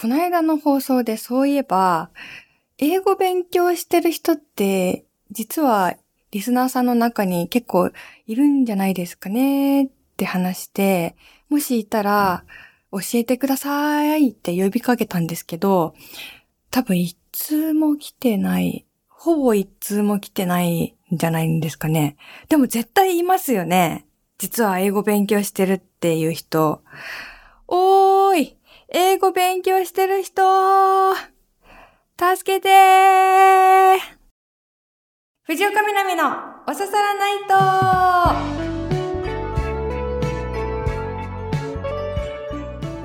この間の放送でそういえば、英語勉強してる人って、実はリスナーさんの中に結構いるんじゃないですかねって話して、もしいたら教えてくださいって呼びかけたんですけど、多分一通も来てない、ほぼ一通も来てないんじゃないんですかね。でも絶対いますよね。実は英語勉強してるっていう人。おー英語勉強してる人。助けて。ー藤岡みなみのおささらナイト。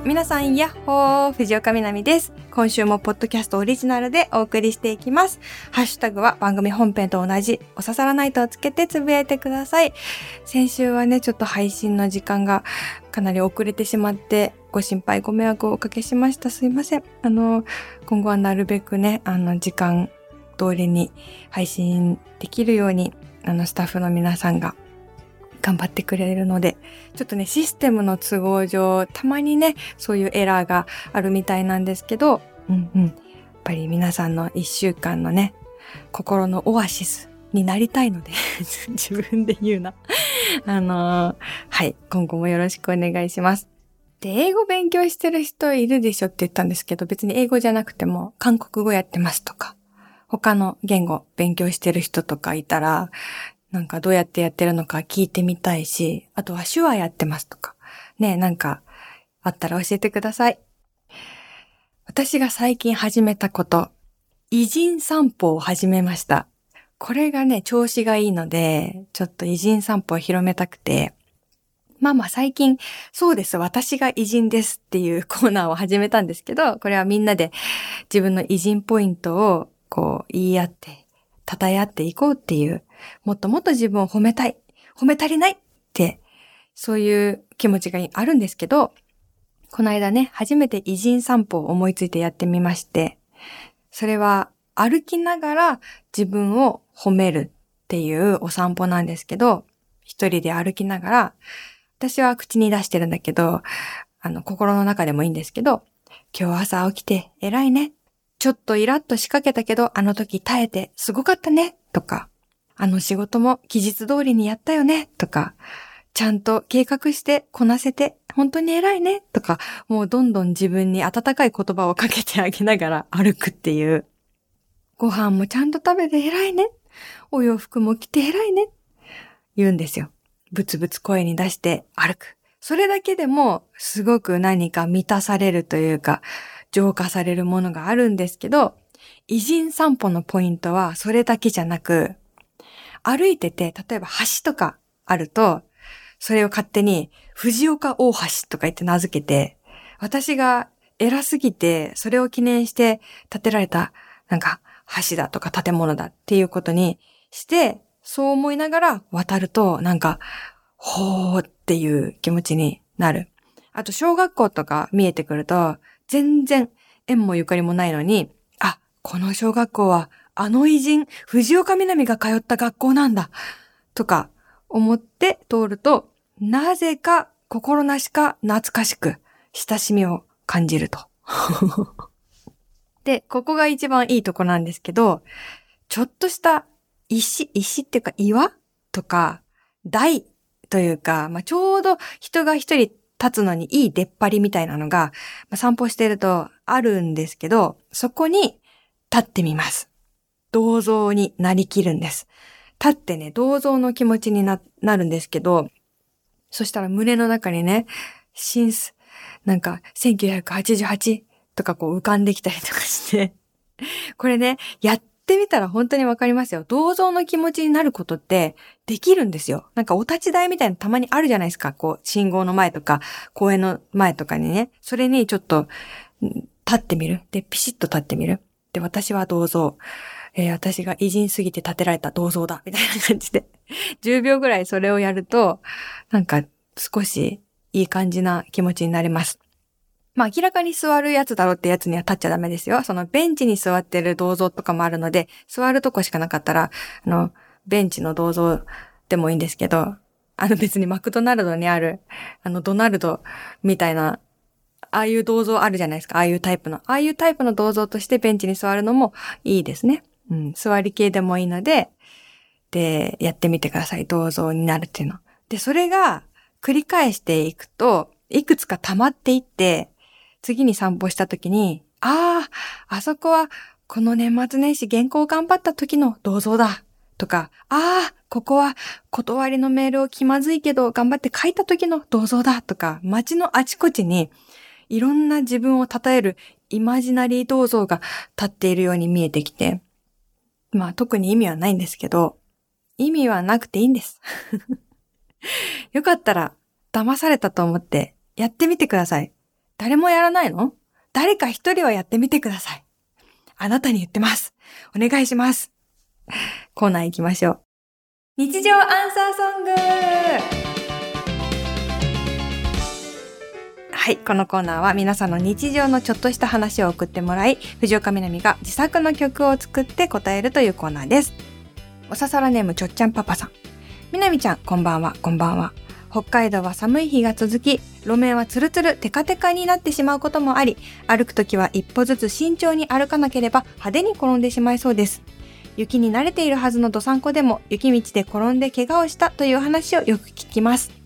ー皆さん、やっほー。藤岡みなみです。今週もポッドキャストオリジナルでお送りしていきます。ハッシュタグは番組本編と同じ、おささらないとをつけてつぶやいてください。先週はね、ちょっと配信の時間がかなり遅れてしまって、ご心配ご迷惑をおかけしました。すいません。あの、今後はなるべくね、あの、時間通りに配信できるように、あの、スタッフの皆さんが頑張ってくれるので、ちょっとね、システムの都合上、たまにね、そういうエラーがあるみたいなんですけど、うんうん。やっぱり皆さんの一週間のね、心のオアシスになりたいので 自分で言うなあのー、はい、今後もよろしくお願いします。で、英語勉強してる人いるでしょって言ったんですけど、別に英語じゃなくても韓国語やってますとか、他の言語勉強してる人とかいたら、なんかどうやってやってるのか聞いてみたいし、あとは手話やってますとか、ね、なんかあったら教えてください。私が最近始めたこと、偉人散歩を始めました。これがね、調子がいいので、ちょっと偉人散歩を広めたくて、まあまあ最近、そうです、私が偉人ですっていう コーナーを始めたんですけど、これはみんなで自分の偉人ポイントをこう言い合って、称え合っていこうっていう、もっともっと自分を褒めたい、褒め足りないって、そういう気持ちがあるんですけど、この間ね、初めて偉人散歩を思いついてやってみまして、それは歩きながら自分を褒めるっていうお散歩なんですけど、一人で歩きながら私は口に出してるんだけど、あの、心の中でもいいんですけど、今日朝起きて偉いね。ちょっとイラッと仕掛けたけど、あの時耐えてすごかったね。とか、あの仕事も期日通りにやったよね。とか、ちゃんと計画してこなせて本当に偉いね。とか、もうどんどん自分に温かい言葉をかけてあげながら 歩くっていう。ご飯もちゃんと食べて偉いね。お洋服も着て偉いね。言うんですよ。ブツブツ声に出して歩く。それだけでもすごく何か満たされるというか、浄化されるものがあるんですけど、偉人散歩のポイントはそれだけじゃなく、歩いてて、例えば橋とかあると、それを勝手に藤岡大橋とか言って名付けて、私が偉すぎて、それを記念して建てられた、なんか橋だとか建物だっていうことにして、そう思いながら渡ると、なんか、ほーっていう気持ちになる。あと、小学校とか見えてくると、全然縁もゆかりもないのに、あ、この小学校は、あの偉人、藤岡みなみが通った学校なんだ、とか思って通ると、なぜか心なしか懐かしく、親しみを感じると。で、ここが一番いいとこなんですけど、ちょっとした石、石っていうか岩とか、台というか、まあ、ちょうど人が一人立つのにいい出っ張りみたいなのが、まあ、散歩してるとあるんですけど、そこに立ってみます。銅像になりきるんです。立ってね、銅像の気持ちにな、なるんですけど、そしたら胸の中にね、シンス、なんか、1988とかこう浮かんできたりとかしてこれね、やってみたら本当にわかりますよ。銅像の気持ちになることってできるんですよ。なんかお立ち台みたいなたまにあるじゃないですか。こう、信号の前とか、公園の前とかにね。それにちょっと、立ってみる。で、ピシッと立ってみる。で、私は銅像。えー、私が偉人すぎて建てられた銅像だ。みたいな感じで。10秒ぐらいそれをやると、なんか少しいい感じな気持ちになれます。まあ明らかに座るやつだろうってやつには立っちゃダメですよ。そのベンチに座ってる銅像とかもあるので、座るとこしかなかったら、あの、ベンチの銅像でもいいんですけど、あの別にマクドナルドにある、あのドナルドみたいなああいう銅像あるじゃないですか。ああいうタイプの。ああいうタイプの銅像としてベンチに座るのもいいですね。うん。座り系でもいいので、で、やってみてください。銅像になるっていうの。で、それが繰り返していくと、いくつか溜まっていって、次に散歩した時に、ああ、あそこはこの年末年始原稿頑張った時の銅像だ。とか、ああ、ここは断りのメールを気まずいけど頑張って書いた時の銅像だ。とか、街のあちこちにいろんな自分を称えるイマジナリー銅像が立っているように見えてきて、まあ特に意味はないんですけど、意味はなくていいんです。よかったら騙されたと思ってやってみてください。誰もやらないの？誰か一人はやってみてください。あなたに言ってます。お願いします。コーナー行きましょう。日常アンサーソングはい、このコーナーは皆さんの日常のちょっとした話を送ってもらい、藤岡みなみが自作の曲を作って答えるというコーナーです。おささらネームちょっちゃんパパさん。みなみちゃん、こんばんは、こんばんは。北海道は寒い日が続き、路面はツルツルテカテカになってしまうこともあり、歩くときは一歩ずつ慎重に歩かなければ派手に転んでしまいそうです。雪に慣れているはずのどさんこでも雪道で転んで怪我をしたという話をよく聞きます。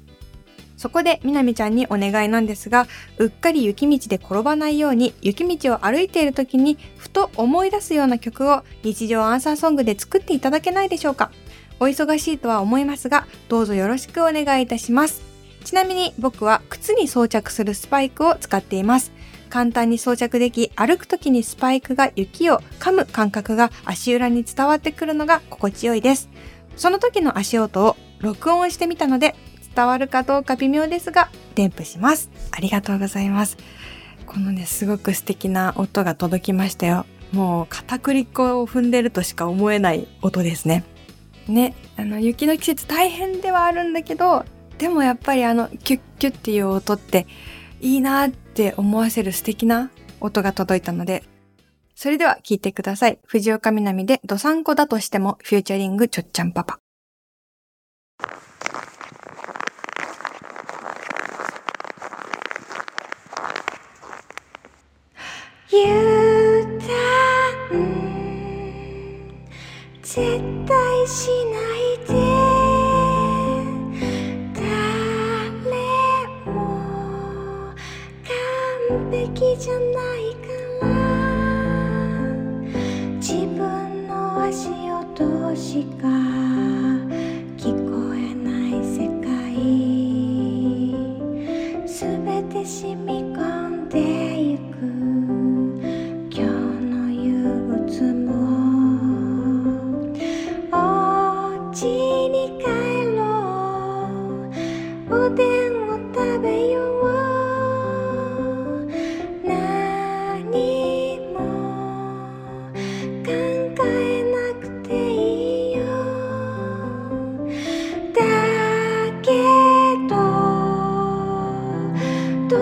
そこでみなみちゃんにお願いなんですが、うっかり雪道で転ばないように雪道を歩いている時にふと思い出すような曲を日常アンサーソングで作っていただけないでしょうかお忙しいとは思いますが、どうぞよろしくお願いいたします。ちなみに僕は靴に装着するスパイクを使っています。簡単に装着でき、歩く時にスパイクが雪を噛む感覚が足裏に伝わってくるのが心地よいです。その時の足音を録音してみたので、伝わるかどうか微妙ですが、添付します。ありがとうございます。このね、すごく素敵な音が届きましたよ。もう片栗粉を踏んでるとしか思えない音ですね。ね、あの、雪の季節大変ではあるんだけど、でもやっぱりあの、キュッキュッっていう音っていいなって思わせる素敵な音が届いたので、それでは聞いてください。藤岡みなみでドサンコだとしてもフューチャリングちょっちゃんパパ。油断。絶対しない。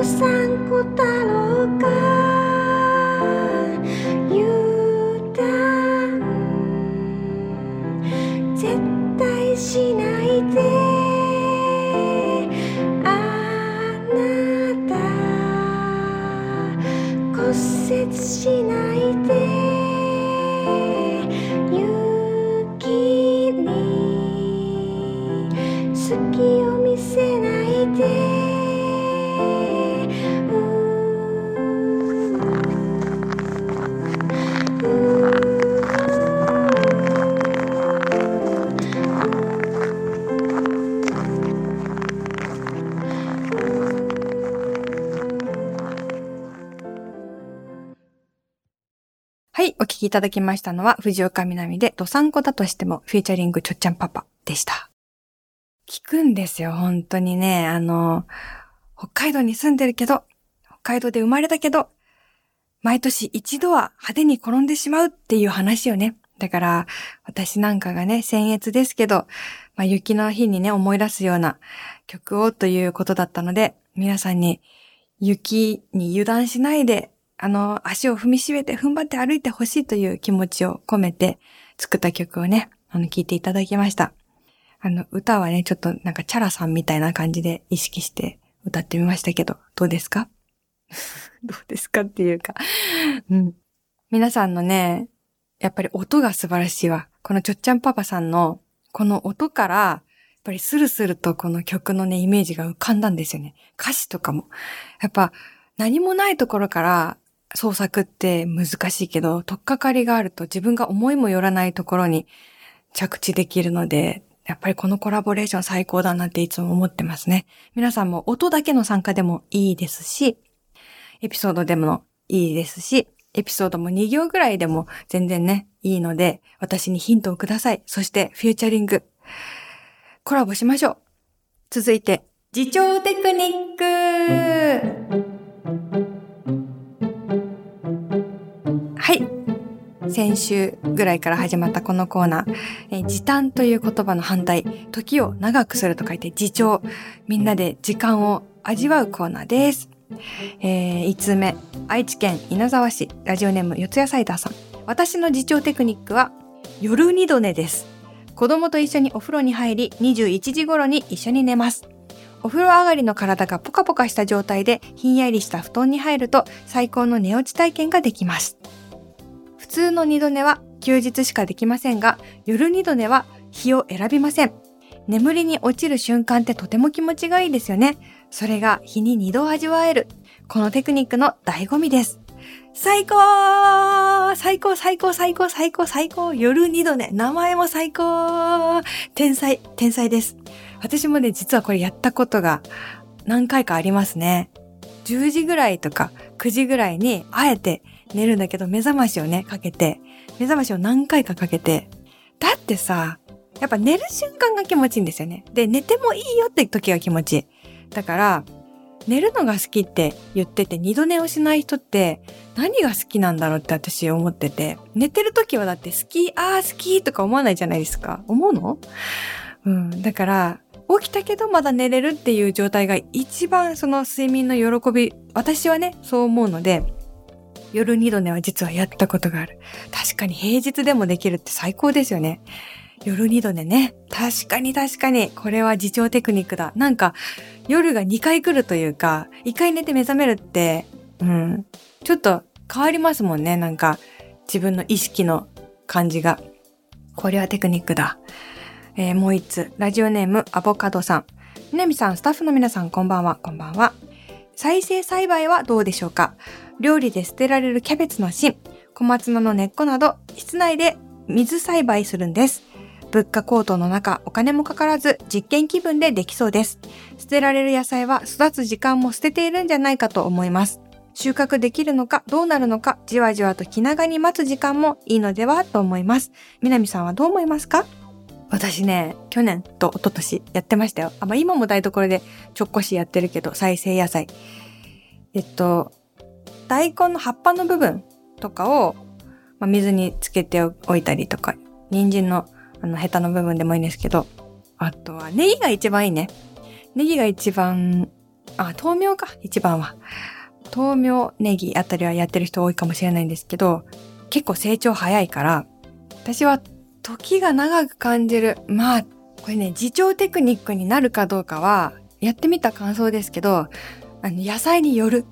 三個ろうか？ゆうたん。絶対しないで。あなた。骨折しないい、お聞きいただきましたのは、藤岡みなみで、ドサンコだとしても、フィーチャリングちょっちゃんパパでした。聞くんですよ、本当にね。あの、北海道に住んでるけど、北海道で生まれたけど、毎年一度は派手に転んでしまうっていう話よね。だから、私なんかがね、僭越ですけど、まあ、雪の日にね、思い出すような曲をということだったので、皆さんに雪に油断しないであの、足を踏みしめて踏ん張って歩いてほしいという気持ちを込めて作った曲をね、あの、聴いていただきました。あの、歌はね、ちょっとなんかチャラさんみたいな感じで意識して歌ってみましたけど、どうですか？どうですかっていうかうん。皆さんのね、やっぱり音が素晴らしいわ。このちょっちゃんパパさんの、この音から、やっぱりスルスルとこの曲のね、イメージが浮かんだんですよね。歌詞とかも。やっぱ、何もないところから創作って難しいけど、とっかかりがあると自分が思いもよらないところに着地できるので、やっぱりこのコラボレーション最高だなっていつも思ってますね。皆さんも音だけの参加でもいいですし、エピソードでもいいですし、エピソードも2行ぐらいでも全然ね、いいので、私にヒントをください。そして、フューチャリング、コラボしましょう。続いて、自重テクニック先週ぐらいから始まったこのコーナー、え時短という言葉の反対、時を長くすると書いて自重。みんなで時間を味わうコーナーです。えー、5つ目、愛知県稲沢市、ラジオネーム四谷サイダーさん。私の自重テクニックは、夜二度寝です。子供と一緒にお風呂に入り、21時頃に一緒に寝ます。お風呂上がりの体がポカポカした状態でひんやりした布団に入ると最高の寝落ち体験ができます。普通の二度寝は休日しかできませんが、夜二度寝は日を選びません。眠りに落ちる瞬間ってとても気持ちがいいですよね。それが日に二度味わえる。このテクニックの醍醐味です。最高最高最高最高最高最高夜二度寝名前も最高天才天才です。私もね、実はこれやったことが何回かありますね。10時ぐらいとか9時ぐらいにあえて寝るんだけど目覚ましをね、かけて、目覚ましを何回かかけて、だってさ、やっぱ寝る瞬間が気持ちいいんですよね。で、寝てもいいよって時が気持ちいい。だから、寝るのが好きって言ってて、二度寝をしない人って何が好きなんだろうって私思ってて、寝てる時はだって好き、ああ好きとか思わないじゃないですか。思うの？うん。だから、起きたけどまだ寝れるっていう状態が一番その睡眠の喜び、私はね、そう思うので、夜二度寝は実はやったことがある。確かに平日でもできるって最高ですよね。夜二度寝ね。確かに確かに。これは自重テクニックだ。なんか、夜が2回来るというか、1回寝て目覚めるって、うん、ちょっと変わりますもんね。なんか、自分の意識の感じが。これはテクニックだ。えー、もう一つ、ラジオネーム、アボカドさん。みなみさん、スタッフの皆さん、こんばんは、こんばんは。再生栽培はどうでしょうか？料理で捨てられるキャベツの芯、小松菜の根っこなど、室内で水栽培するんです。物価高騰の中、お金もかからず実験気分でできそうです。捨てられる野菜は育つ時間も捨てているんじゃないかと思います。収穫できるのかどうなるのかじわじわと気長に待つ時間もいいのではと思います。南さんはどう思いますか？私ね、去年と一昨年やってましたよ。あ、まあ、今も台所でちょっこしやってるけど、再生野菜。えっと、大根の葉っぱの部分とかを、まあ、水につけておいたりとか、人参のあの、ヘタの部分でもいいんですけど、あとは、ネギが一番いいね。ネギが一番、あ、豆苗か、一番は。豆苗、ネギあたりはやってる人多いかもしれないんですけど、結構成長早いから、私は時が長く感じる。まあ、これね、自重テクニックになるかどうかは、やってみた感想ですけど、あの、野菜による。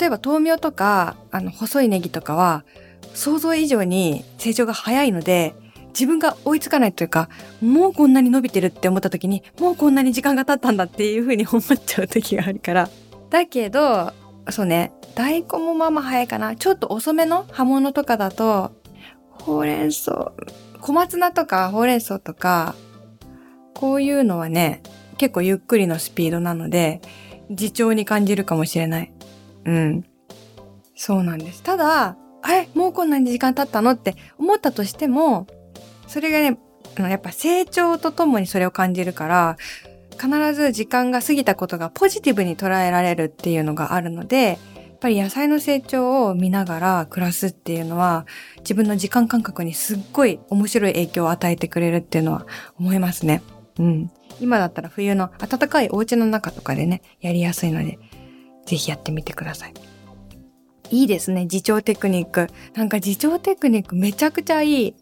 例えば豆苗とか、あの、細いネギとかは、想像以上に成長が早いので、自分が追いつかないというか、もうこんなに伸びてるって思った時に、もうこんなに時間が経ったんだっていうふうに思っちゃう時があるから。だけど、そうね、大根もまあまあ早いかな。ちょっと遅めの葉物とかだと、ほうれん草、小松菜とかほうれん草とか、こういうのはね、結構ゆっくりのスピードなので、自重に感じるかもしれない。うん。そうなんです。ただ、あれもうこんなに時間経ったのって思ったとしても、それがね、あのやっぱ成長とともにそれを感じるから、必ず時間が過ぎたことがポジティブに捉えられるっていうのがあるので、っぱり野菜の成長を見ながら暮らすっていうのは、自分の時間感覚にすっごい面白い影響を与えてくれるっていうのは思いますね。うん。今だったら冬の暖かいお家の中とかでね、やりやすいので、ぜひやってみてください。いいですね、自重テクニック。なんか自重テクニックめちゃくちゃいい。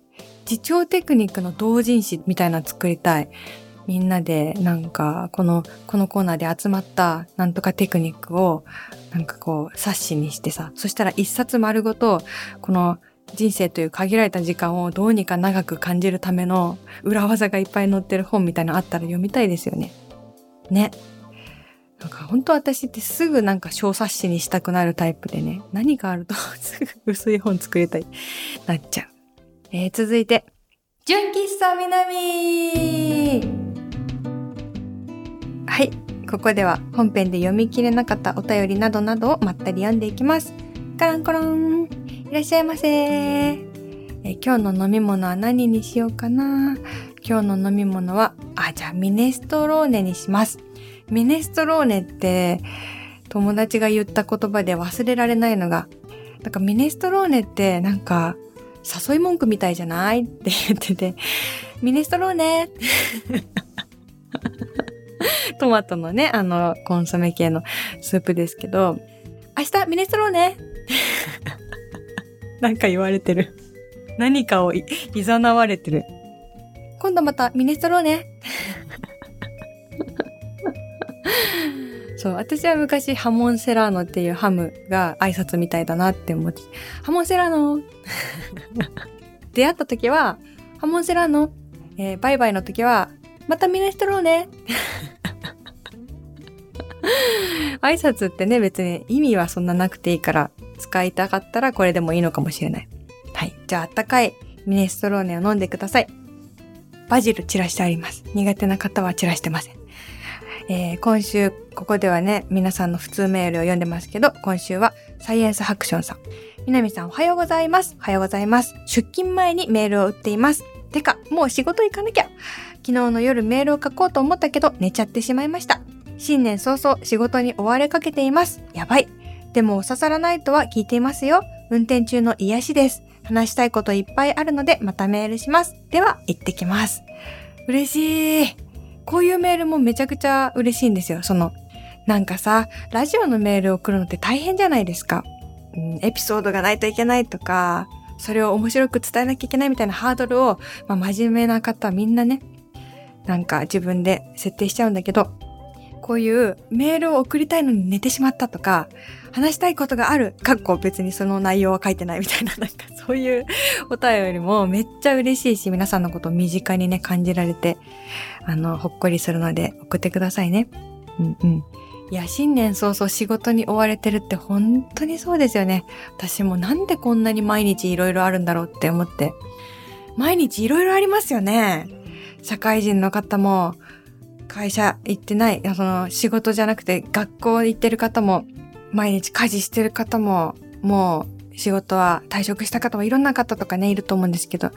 自重テクニックの同人誌みたいな作りたい。みんなでなんかこの、このコーナーで集まったなんとかテクニックをなんかこう冊子にしてさ、そしたら一冊丸ごとこの人生という限られた時間をどうにか長く感じるための裏技がいっぱい載ってる本みたいなのあったら読みたいですよね。ね。なんか本当私ってすぐなんか小冊子にしたくなるタイプでね、何かあると すぐ薄い本作りたい、なっちゃう。えー、続いて、純喫茶南はい、ここでは本編で読み切れなかったお便りなどなどをまったり読んでいきます。カランコロン。いらっしゃいませ。え今日の飲み物は何にしようかな。今日の飲み物は、あ、じゃあミネストローネにします。ミネストローネって友達が言った言葉で忘れられないのが、なんかミネストローネってなんか誘い文句みたいじゃない？って言ってて、ミネストローネ。トマトのね、あの、コンソメ系のスープですけど、明日ミネストローネ なんか言われてる。何かをい、いざなわれてる。今度またミネストローネ そう、私は昔ハモンセラーノっていうハムが挨拶みたいだなって思って、ハモンセラーノ 出会った時は、ハモンセラーノ、えー、バイバイの時は、またミネストローネ 挨拶ってね、別に意味はそんななくていいから、使いたかったらこれでもいいのかもしれない。はい。じゃあ、あったかいミネストローネを飲んでください。バジル散らしてあります。苦手な方は散らしてません。えー、今週、ここではね、皆さんの普通メールを読んでますけど、今週はサイエンスハクションさん。みなみさんおはようございます。おはようございます。出勤前にメールを打っています。てか、もう仕事行かなきゃ。昨日の夜メールを書こうと思ったけど、寝ちゃってしまいました。新年早々仕事に追われかけています。やばい。でも、刺さらないとは聞いていますよ。運転中の癒しです。話したいこといっぱいあるので、またメールします。では、行ってきます。嬉しい。こういうメールもめちゃくちゃ嬉しいんですよ。その、なんかさ、ラジオのメールを送るのって大変じゃないですか。うん、エピソードがないといけないとか、それを面白く伝えなきゃいけないみたいなハードルを、まあ、真面目な方はみんなね、なんか自分で設定しちゃうんだけど、こういうメールを送りたいのに寝てしまったとか、話したいことがある、かっこ別にその内容は書いてないみたいな、なんかそういうお便りもめっちゃ嬉しいし、皆さんのことを身近にね、感じられて、あの、ほっこりするので送ってくださいね。うんうん。いや、新年早々仕事に追われてるって本当にそうですよね。私もなんでこんなに毎日いろいろあるんだろうって思って。毎日いろいろありますよね。社会人の方も、会社行ってない、その仕事じゃなくて学校行ってる方も、毎日家事してる方も、もう仕事は退職した方もいろんな方とかね、いると思うんですけど、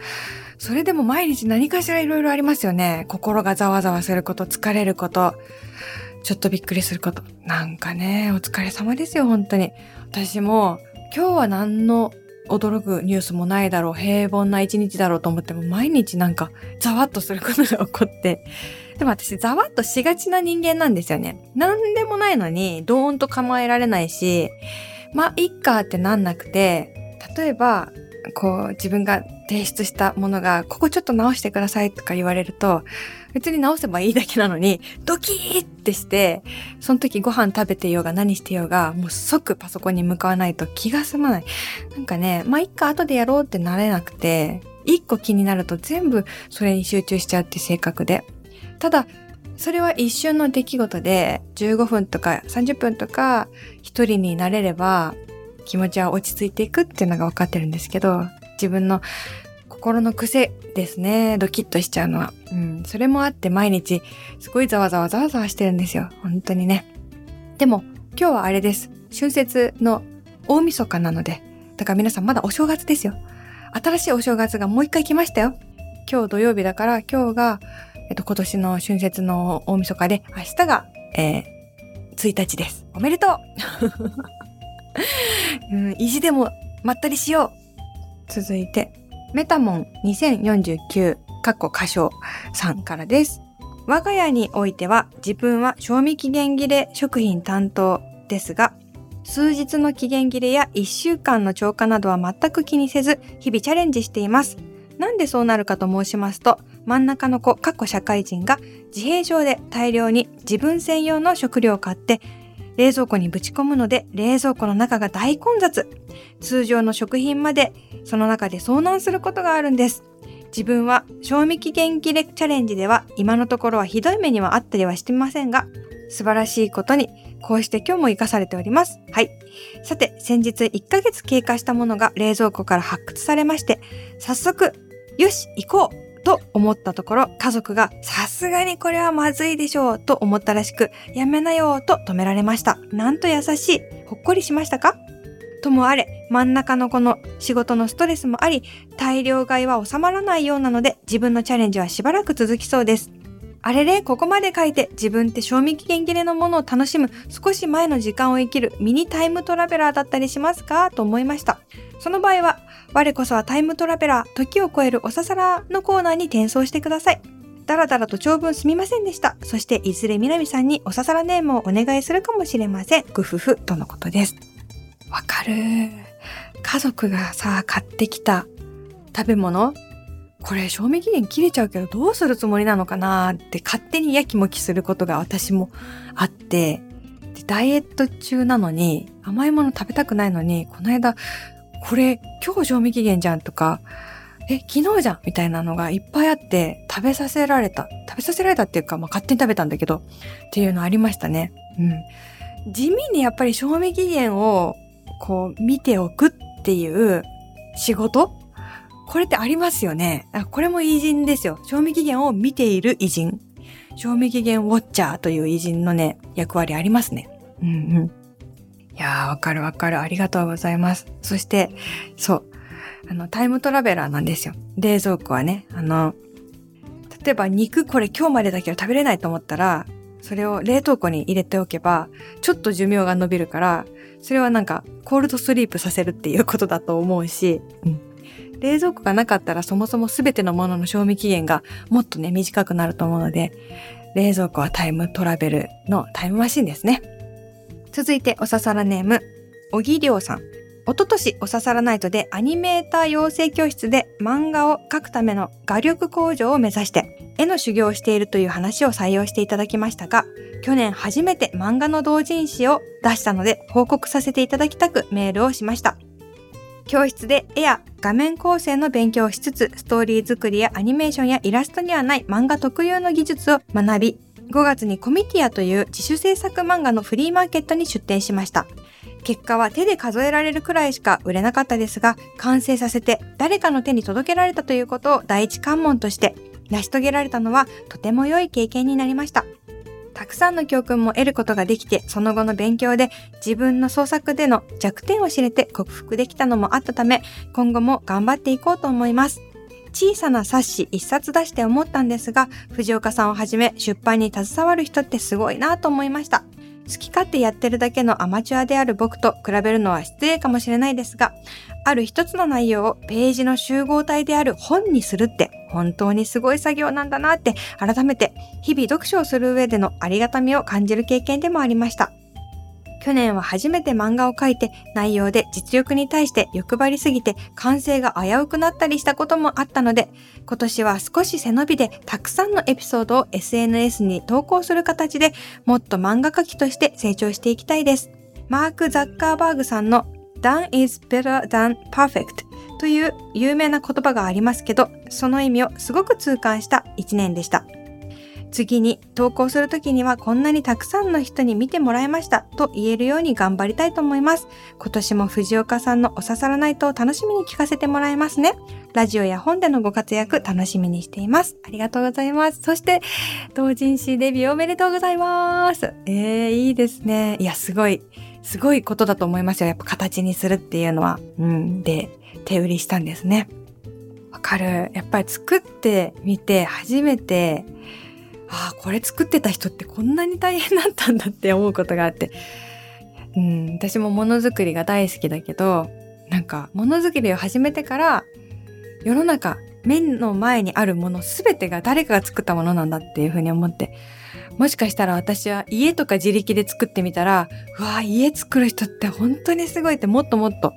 それでも毎日何かしらいろいろありますよね。心がざわざわすること、疲れること、ちょっとびっくりすること。なんかね、お疲れ様ですよ、本当に。私も、今日は何の驚くニュースもないだろう、平凡な一日だろうと思っても、毎日なんか、ざわっとすることが起こって、でも私、ざわっとしがちな人間なんですよね。なんでもないのに、ドーンと構えられないし、まあ、いっかってなんなくて、例えば、こう、自分が提出したものが、ここちょっと直してくださいとか言われると、別に直せばいいだけなのに、ドキーってして、その時ご飯食べてようが何してようが、もう即パソコンに向かわないと気が済まない。なんかね、まあ、いっか後でやろうってなれなくて、一個気になると全部それに集中しちゃうって性格で。ただ、それは一瞬の出来事で、15分とか30分とか一人になれれば気持ちは落ち着いていくっていうのが分かってるんですけど、自分の心の癖ですね。ドキッとしちゃうのは。うん。それもあって毎日すごいざわざわざわざわしてるんですよ。本当にね。でも今日はあれです。春節の大晦日なので。だから皆さんまだお正月ですよ。新しいお正月がもう一回来ましたよ。今日土曜日だから今日がえっと、今年の春節の大晦日で、明日が、えー、1日です。おめでとう、うん、意地でもまったりしよう続いて、メタモン2049、かっこ歌唱さんからです。我が家においては自分は賞味期限切れ食品担当ですが、数日の期限切れや1週間の超過などは全く気にせず、日々チャレンジしています。なんでそうなるかと申しますと、真ん中の子、かっこ社会人が自閉症で大量に自分専用の食料を買って冷蔵庫にぶち込むので冷蔵庫の中が大混雑。通常の食品までその中で遭難することがあるんです。自分は賞味期限切れチャレンジでは今のところはひどい目にはあったりはしてませんが、素晴らしいことにこうして今日も活かされております。はい。さて、先日1ヶ月経過したものが冷蔵庫から発掘されまして、早速、よし、行こうと思ったところ、家族がさすがにこれはまずいでしょうと思ったらしく、やめなよと止められました。なんと優しい。ほっこりしましたか？ともあれ、真ん中のこの仕事のストレスもあり、大量買いは収まらないようなので、自分のチャレンジはしばらく続きそうです。あれれ、ここまで書いて自分って賞味期限切れのものを楽しむ少し前の時間を生きるミニタイムトラベラーだったりしますか？と思いました。その場合は、我こそはタイムトラベラー、時を超えるおささらのコーナーに転送してください。だらだらと長文すみませんでした。そしていずれみなみさんにおささらネームをお願いするかもしれません。ぐふふとのことです。わかる。家族がさ、買ってきた食べ物これ賞味期限切れちゃうけどどうするつもりなのかなって勝手にやきもきすることが私もあって、でダイエット中なのに甘いもの食べたくないのに、この間、これ今日賞味期限じゃんとか、え、昨日じゃんみたいなのがいっぱいあって食べさせられた。食べさせられたっていうか、まあ、勝手に食べたんだけど、っていうのありましたね。うん。地味にやっぱり賞味期限をこう見ておくっていう仕事これってありますよね。これも偉人ですよ。賞味期限を見ている偉人。賞味期限ウォッチャーという偉人のね、役割ありますね。うんうん。いやー、わかるわかる。ありがとうございます。そして、そう。あの、タイムトラベラーなんですよ。冷蔵庫はね。あの、例えば肉これ今日までだけど食べれないと思ったら、それを冷凍庫に入れておけば、ちょっと寿命が伸びるから、それはなんか、コールドスリープさせるっていうことだと思うし、うん。冷蔵庫がなかったらそもそも全てのものの賞味期限がもっとね、短くなると思うので、冷蔵庫はタイムトラベルのタイムマシンですね。続いて、おささらネーム、小木亮さん。おととし、おささらナイトでアニメーター養成教室で漫画を描くための画力向上を目指して、絵の修行をしているという話を採用していただきましたが、去年初めて漫画の同人誌を出したので報告させていただきたくメールをしました。教室で絵や画面構成の勉強をしつつ、ストーリー作りやアニメーションやイラストにはない漫画特有の技術を学び、5月にコミティアという自主制作漫画のフリーマーケットに出展しました。結果は手で数えられるくらいしか売れなかったですが、完成させて誰かの手に届けられたということを第一関門として成し遂げられたのはとても良い経験になりました。たくさんの教訓も得ることができて、その後の勉強で自分の創作での弱点を知れて克服できたのもあったため、今後も頑張っていこうと思います。小さな冊子一冊出して思ったんですが、藤岡さんをはじめ出版に携わる人ってすごいなと思いました。好き勝手やってるだけのアマチュアである僕と比べるのは失礼かもしれないですが、ある一つの内容をページの集合体である本にするって本当にすごい作業なんだなって改めて日々読書をする上でのありがたみを感じる経験でもありました。去年は初めて漫画を描いて内容で実力に対して欲張りすぎて完成が危うくなったりしたこともあったので今年は少し背伸びでたくさんのエピソードを SNS に投稿する形でもっと漫画描きとして成長していきたいです。マーク・ザッカーバーグさんの Done is better than perfect という有名な言葉がありますけどその意味をすごく痛感した一年でした。次に投稿するときにはこんなにたくさんの人に見てもらいましたと言えるように頑張りたいと思います。今年も藤岡さんのおささらないと楽しみに聞かせてもらいますね。ラジオや本でのご活躍楽しみにしています。ありがとうございます。そして、同人誌デビューおめでとうございます。えー、いいですね。いや、すごい、すごいことだと思いますよ。やっぱ形にするっていうのは。うん。で、手売りしたんですね。わかる。やっぱり作ってみて初めて、ああ、これ作ってた人ってこんなに大変だったんだって思うことがあって。うん、私もものづくりが大好きだけど、なんか、ものづくりを始めてから、世の中、目の前にあるものすべてが誰かが作ったものなんだっていうふうに思って、もしかしたら私は家とか自力で作ってみたら、うわ家作る人って本当にすごいってもっともっと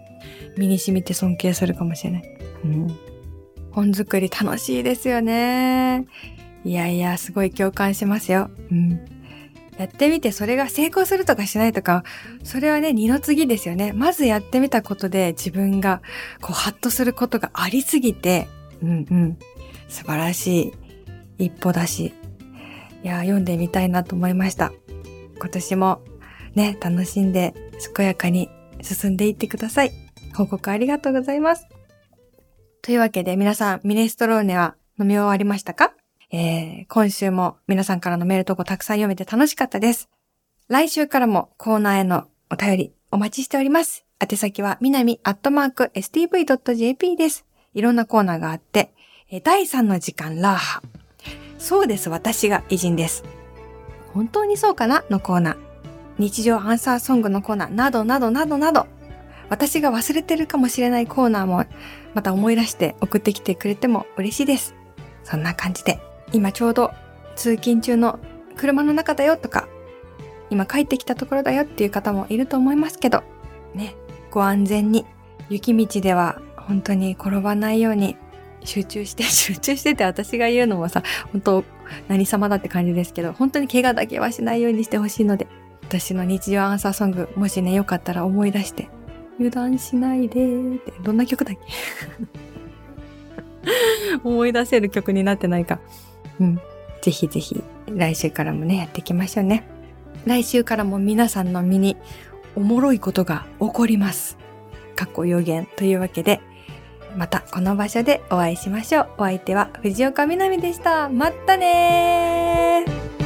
身に染みて尊敬するかもしれない。うん。本作り楽しいですよね。いやいや、すごい共感しますよ。うん。やってみてそれが成功するとかしないとか、それはね、二の次ですよね。まずやってみたことで自分がこうハッとすることがありすぎて、うんうん。素晴らしい一歩だし、いや、読んでみたいなと思いました。今年もね、楽しんで健やかに進んでいってください。報告ありがとうございます。というわけで皆さん、ミネストローネは飲み終わりましたか？えー、今週も皆さんからのメール投稿たくさん読めて楽しかったです。来週からもコーナーへのお便りお待ちしております。宛先はみなみアットマーク stv.jp です。いろんなコーナーがあって、第3の時間ラーハ。そうです、私が偉人です。本当にそうかなのコーナー。日常アンサーソングのコーナーなどなどなどなど、私が忘れてるかもしれないコーナーもまた思い出して送ってきてくれても嬉しいです。そんな感じで今ちょうど通勤中の車の中だよとか、今帰ってきたところだよっていう方もいると思いますけど、ね、ご安全に、雪道では本当に転ばないように集中して、集中してて私が言うのもさ、本当何様だって感じですけど、本当に怪我だけはしないようにしてほしいので、私の日常アンサーソング、もしね、よかったら思い出して、油断しないでーって、どんな曲だっけ？思い出せる曲になってないか。うん。ぜひぜひ、来週からもね、やっていきましょうね。来週からも皆さんの身におもろいことが起こります。かっこ予言というわけで、またこの場所でお会いしましょう。お相手は藤岡みなみでした。まったねー